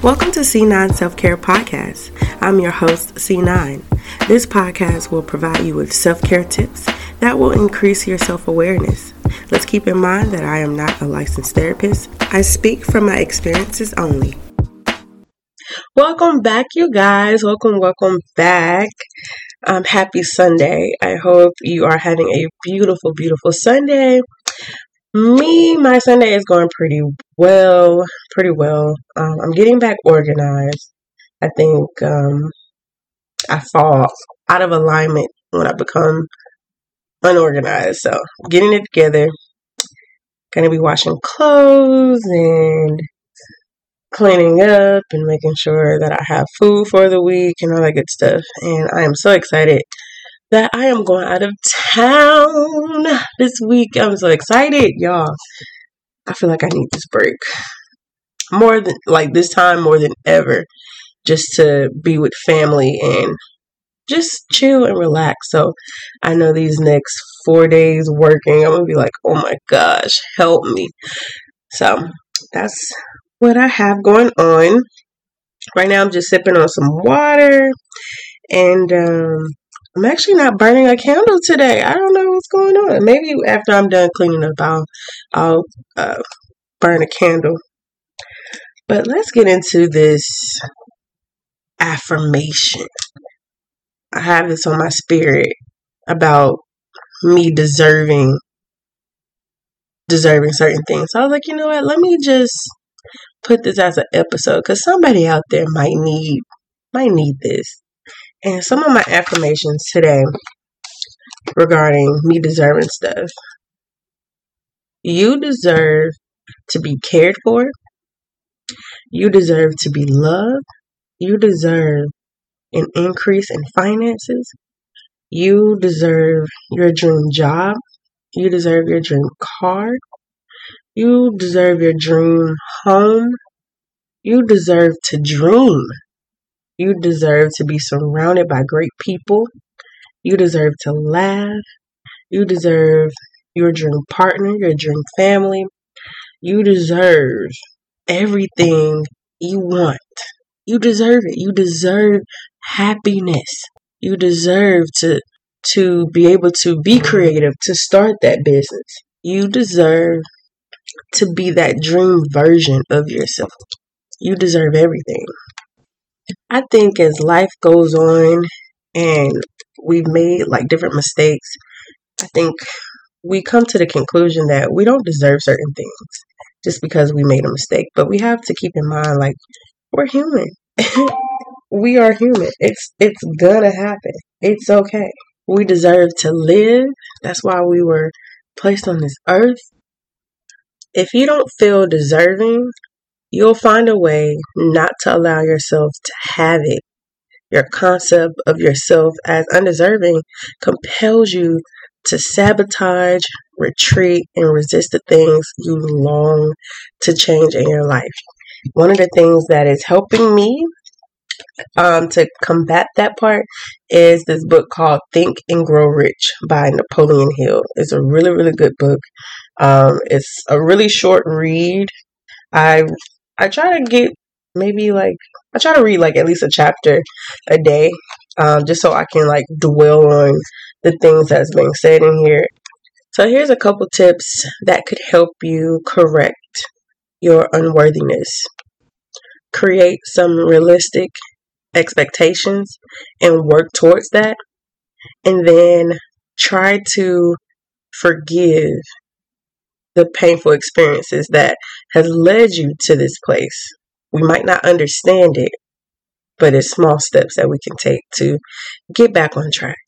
Welcome to C9 Self Care Podcast. I'm your host, C9. This podcast will provide you with self care tips that will increase your self awareness. Let's keep in mind that I am not a licensed therapist, I speak from my experiences only. Welcome back, you guys. Welcome, welcome back. Um, happy Sunday. I hope you are having a beautiful, beautiful Sunday. Me, my Sunday is going pretty well, pretty well. Um, I'm getting back organized. I think um, I fall out of alignment when I become unorganized. So, getting it together. Gonna be washing clothes and cleaning up and making sure that I have food for the week and all that good stuff. And I am so excited that I am going out of town this week. I'm so excited, y'all. I feel like I need this break more than like this time more than ever just to be with family and just chill and relax. So I know these next four days working, I'm gonna be like, oh my gosh, help me. So that's what I have going on. Right now, I'm just sipping on some water and um, I'm actually not burning a candle today. I don't know what's going on. Maybe after I'm done cleaning up, I'll I'll uh, burn a candle. But let's get into this affirmation. I have this on my spirit about me deserving deserving certain things. So I was like, you know what? Let me just put this as an episode because somebody out there might need might need this. And some of my affirmations today regarding me deserving stuff. You deserve to be cared for. You deserve to be loved. You deserve an increase in finances. You deserve your dream job. You deserve your dream car. You deserve your dream home. You deserve to dream. You deserve to be surrounded by great people. You deserve to laugh. You deserve your dream partner, your dream family. You deserve everything you want. You deserve it. You deserve happiness. You deserve to to be able to be creative, to start that business. You deserve to be that dream version of yourself. You deserve everything. I think as life goes on and we've made like different mistakes, I think we come to the conclusion that we don't deserve certain things just because we made a mistake. But we have to keep in mind like we're human. we are human. It's it's gonna happen. It's okay. We deserve to live. That's why we were placed on this earth. If you don't feel deserving you'll find a way not to allow yourself to have it. Your concept of yourself as undeserving compels you to sabotage, retreat, and resist the things you long to change in your life. One of the things that is helping me um, to combat that part is this book called Think and Grow Rich by Napoleon Hill. It's a really, really good book. Um, it's a really short read. I I try to get maybe like I try to read like at least a chapter a day, um, just so I can like dwell on the things that's being said in here. So here's a couple tips that could help you correct your unworthiness. Create some realistic expectations and work towards that. And then try to forgive the painful experiences that has led you to this place. We might not understand it, but it's small steps that we can take to get back on track.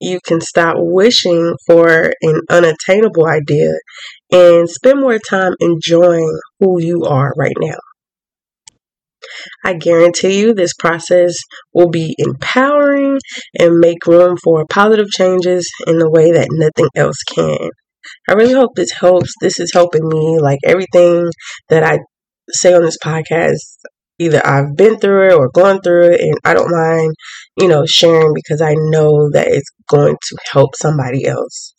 You can stop wishing for an unattainable idea and spend more time enjoying who you are right now. I guarantee you this process will be empowering and make room for positive changes in the way that nothing else can. I really hope this helps. This is helping me. Like everything that I say on this podcast, either I've been through it or gone through it, and I don't mind, you know, sharing because I know that it's going to help somebody else.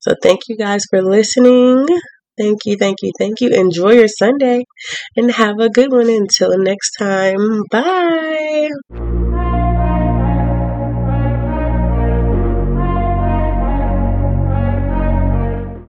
So thank you guys for listening. Thank you, thank you, thank you. Enjoy your Sunday and have a good one until next time. Bye.